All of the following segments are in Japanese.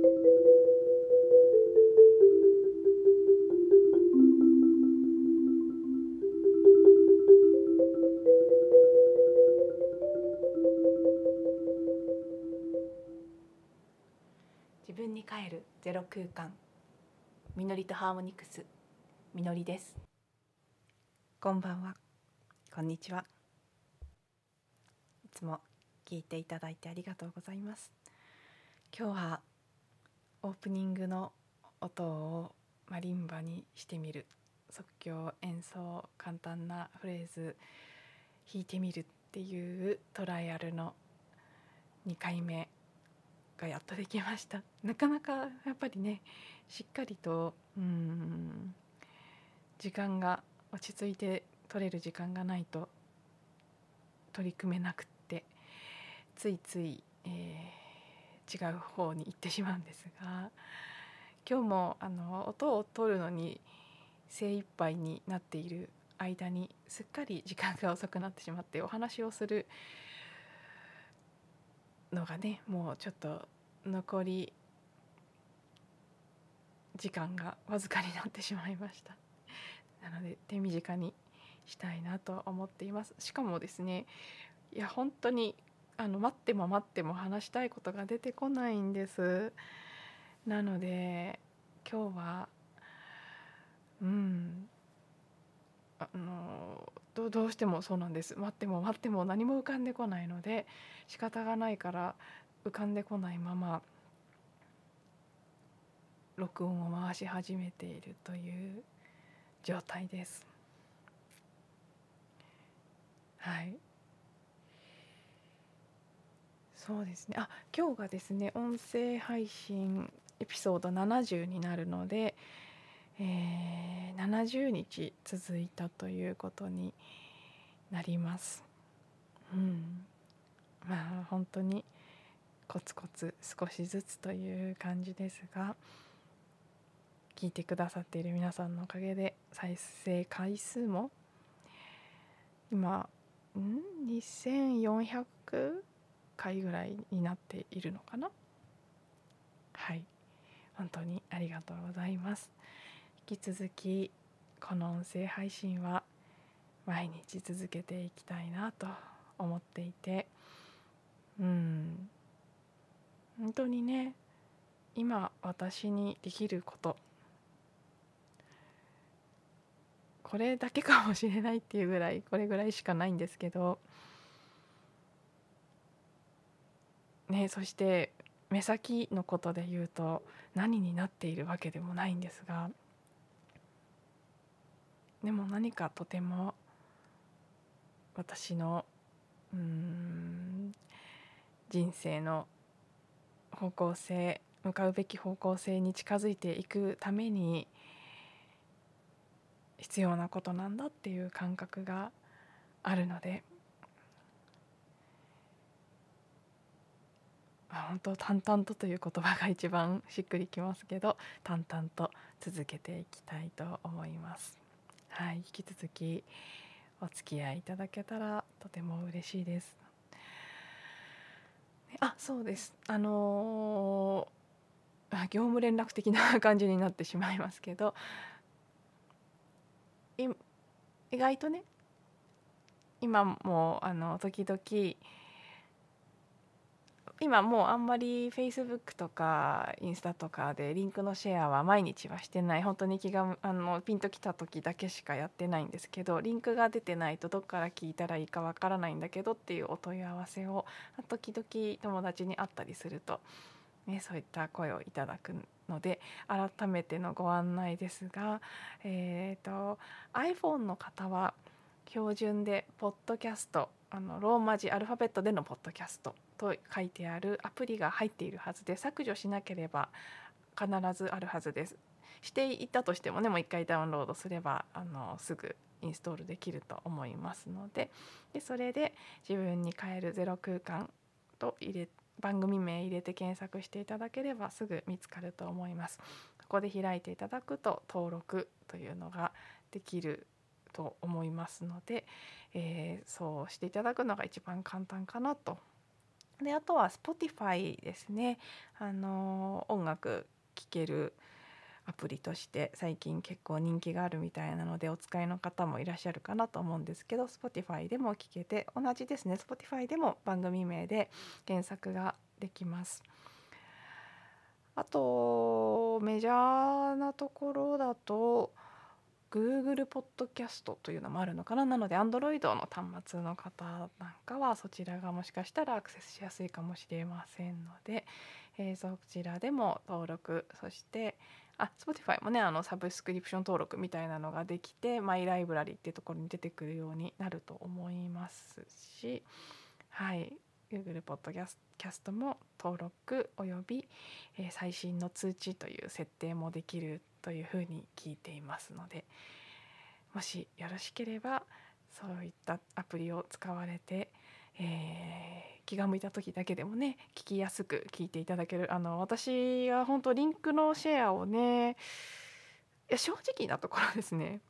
自分に帰るゼロ空間。みのりとハーモニクス。みのりです。こんばんは。こんにちは。いつも聞いていただいてありがとうございます。今日はオープニングの音をマリンバにしてみる即興演奏簡単なフレーズ弾いてみるっていうトライアルの2回目がやっとできました。なかなかやっぱりねしっかりとうん時間が落ち着いて取れる時間がないと取り組めなくってついつい、えー、違う方に行ってしまうんですが今日もあの音を取るのに精一杯になっている間にすっかり時間が遅くなってしまってお話をするのがねもうちょっと残り時間がわずかになってしまいました。なので手短にしたいなと思っています。しかもですねいや本当にあの待っても待っても話したいことが出てこないんです。なので今日はうん。あのどどうしてもそうなんです。待っても待っても何も浮かんでこないので仕方がないから浮かんでこないまま録音を回し始めているという状態です。はい。そうですね。あ今日がですね音声配信エピソード70になるのでえー、70日続いたということになります。うん、まあ本当にコツコツ少しずつという感じですが聞いてくださっている皆さんのおかげで再生回数も今ん？2400回ぐらいになっているのかな？はい。本当にありがとうございます。引き続きこの音声配信は毎日続けていきたいなと思っていて。うん。本当にね今私にできること。これだけかもしれないっていうぐらいこれぐらいしかないんですけど。ねそして目先のことで言うと何になっているわけでもないんですがでも何かとても私のうん人生の方向性向かうべき方向性に近づいていくために必要なことなんだっていう感覚があるので本当淡々とという言葉が一番しっくりきますけど淡々と続けていきたいと思います。はい、引き続きお付き合いいただけたらとても嬉しいです。あそうですあのー、業務連絡的な感じになってしまいますけど意外とね今もあの時々今もうあんまり Facebook とかインスタとかでリンクのシェアは毎日はしてない。本当に気があのピンときた時だけしかやってないんですけどリンクが出てないとどっから聞いたらいいかわからないんだけどっていうお問い合わせを時々友達に会ったりすると、ね、そういった声をいただくので改めてのご案内ですが、えーと、と iPhone の方は標準でポッドキャストあのローマ字アルファベットでのポッドキャストと書いてあるアプリが入っているはずで削除しなければ必ずあるはずです。していたとしてもねもう一回ダウンロードすればあのすぐインストールできると思いますのででそれで自分に変えるゼロ空間と入れ番組名入れて検索していただければすぐ見つかると思います。ここで開いていただくと登録というのができると思いますので、えー、そうしていただくのが一番簡単かなとであとは Spotify ですねあの音楽聴けるアプリとして最近結構人気があるみたいなのでお使いの方もいらっしゃるかなと思うんですけど Spotify でも聞けて同じですね Spotify でも番組名で検索ができます。あとメジャーなところだと Google ポッドキャストというのもあるのかな？なので Android の端末の方なんかはそちらがもしかしたらアクセスしやすいかもしれませんので、えー、そちらでも登録そしてあ Spotify もねあのサブスクリプション登録みたいなのができてマイライブラリっていうところに出てくるようになると思いますしはい。Google ポッドキャストも登録および、最新の通知という設定もできるというふうに聞いていますのでもしよろしければそういったアプリを使われて、えー、気が向いた時だけでもね聞きやすく聞いていただけるあの私は本当リンクのシェアをねいや正直なところですね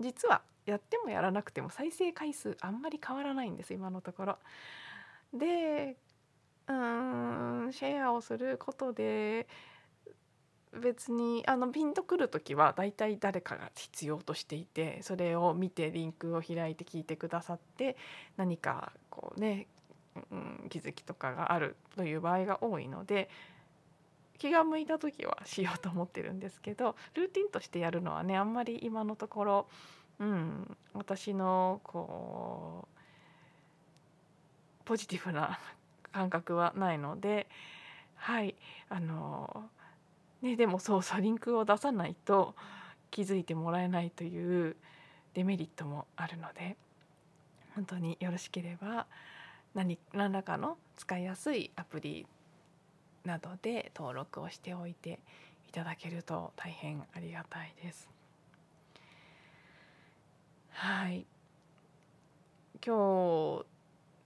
実はやってもやらなくても再生回数あんまり変わらないんです今のところ。でうんシェアをすることで別にあのピンとくる時はだいたい誰かが必要としていてそれを見てリンクを開いて聞いてくださって何かこうね、うん、気づきとかがあるという場合が多いので気が向いた時はしようと思ってるんですけどルーティンとしてやるのはねあんまり今のところ、うん、私のこうポジティブな 感覚はないのではいあのね、でもそうそうリンクを出さないと気づいてもらえないというデメリットもあるので本当によろしければ何何らかの使いやすいアプリなどで登録をしておいていただけると大変ありがたいです。はい今日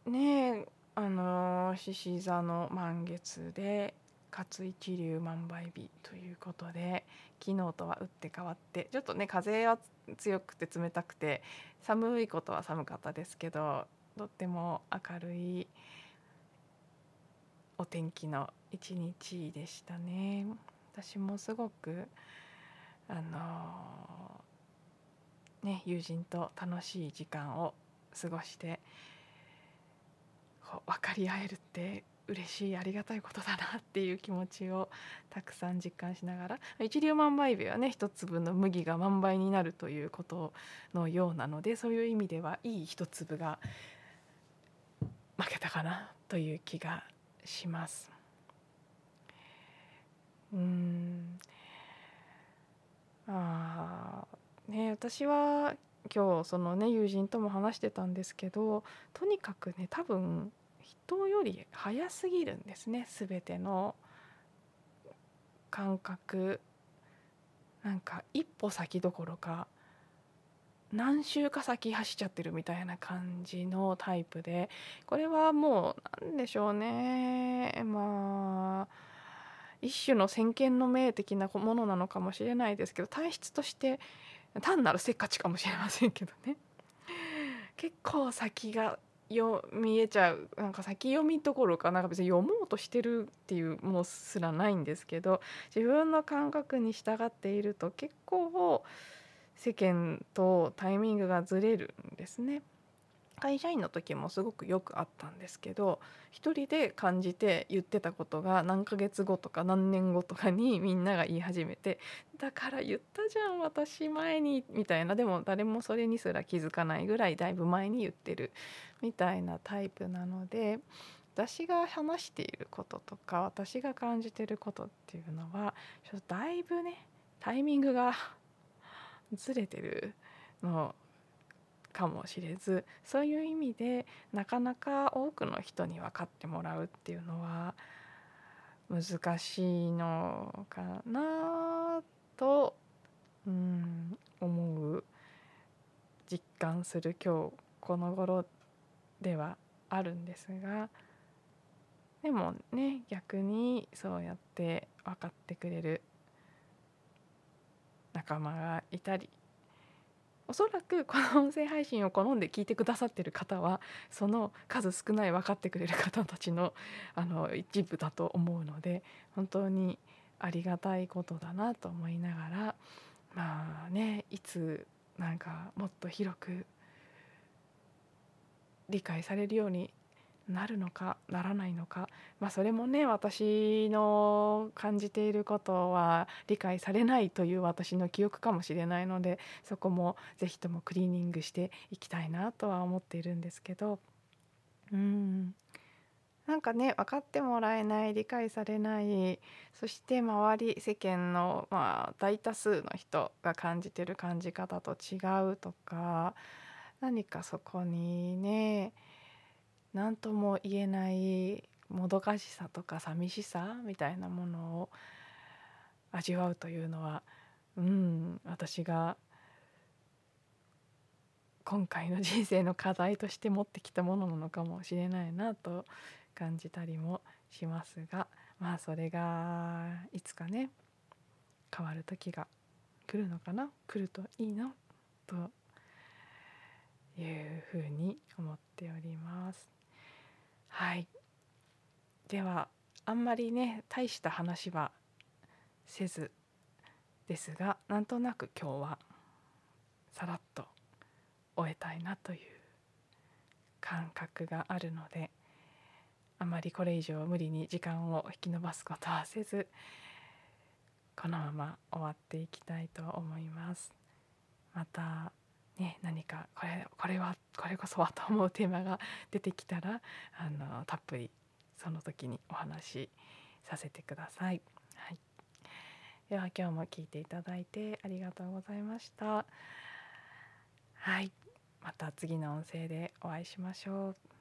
ねあの獅子座の満月で勝一流万倍日ということで昨日とは打って変わってちょっとね風は強くて冷たくて寒いことは寒かったですけどとっても明るいお天気の一日でしたね。私もすごくあのね友人と楽しい時間を過ごして分かり合えるって嬉しいありがたいことだなっていう気持ちをたくさん実感しながら一粒万倍日はね一粒の麦が万倍になるということのようなのでそういう意味ではいい一粒が負けたかなという気がします。うんあね私は今日そのね友人とも話してたんですけどとにかくね多分人より早すぎるんですね全ての感覚。なんか一歩先どころか何周か先走っちゃってるみたいな感じのタイプでこれはもう何でしょうね。まあ一種の先見の明的なものなのかもしれないですけど体質として単なるせっかちかもしれませんけどね。結構先がよ見えちゃうなんか先読みどころかなんか別に読もうとしてるっていうものすらないんですけど自分の感覚に従っていると結構世間とタイミングがずれるんですね。会社員の時もすごくよくあったんですけど一人で感じて言ってたことが何ヶ月後とか何年後とかにみんなが言い始めてだから言ったじゃん私前にみたいなでも誰もそれにすら気づかないぐらいだいぶ前に言ってるみたいなタイプなので私が話していることとか私が感じてることっていうのはちょっとだいぶねタイミングがずれてるのかもしれずそういう意味でなかなか多くの人に分かってもらうっていうのは難しいのかなと、うん、思う実感する今日この頃ではあるんですがでもね逆にそうやって分かってくれる仲間がいたりおそらくこの音声配信を好んで聞いてくださってる方はその数少ない分かってくれる方たちのあの一部だと思うので本当にありがたいことだなと思いながらまあねいつなんかもっと広く理解されるようになるのかならないのか、まあ、それもね私の感じていることは理解されないという私の記憶かもしれないのでそこも是非ともクリーニングしていきたいなとは思っているんですけど。うん。なんかね分かってもらえない理解されないそして周り世間の、まあ、大多数の人が感じてる感じ方と違うとか何かそこにね何とも言えないもどかしさとか寂しさみたいなものを味わうというのはうん私が今回の人生の課題として持ってきたものなのかもしれないなと感じたりもしますがまあそれがいつかね変わる時が来るのかな来るといいなというふうに思っております。はいではあんまりね大した話はせずですがなんとなく今日はさらっと終えたいなという感覚があるのであまりこれ以上無理に時間を引き延ばすことはせずこのまま終わっていきたいと思います。またね、何かこれこれはこれこそはと思うテーマが出てきたらあのたっぷりその時にお話しさせてください。はい、では今日も聞いていただいてありがとうございました。はい、また次の音声でお会いしましょう。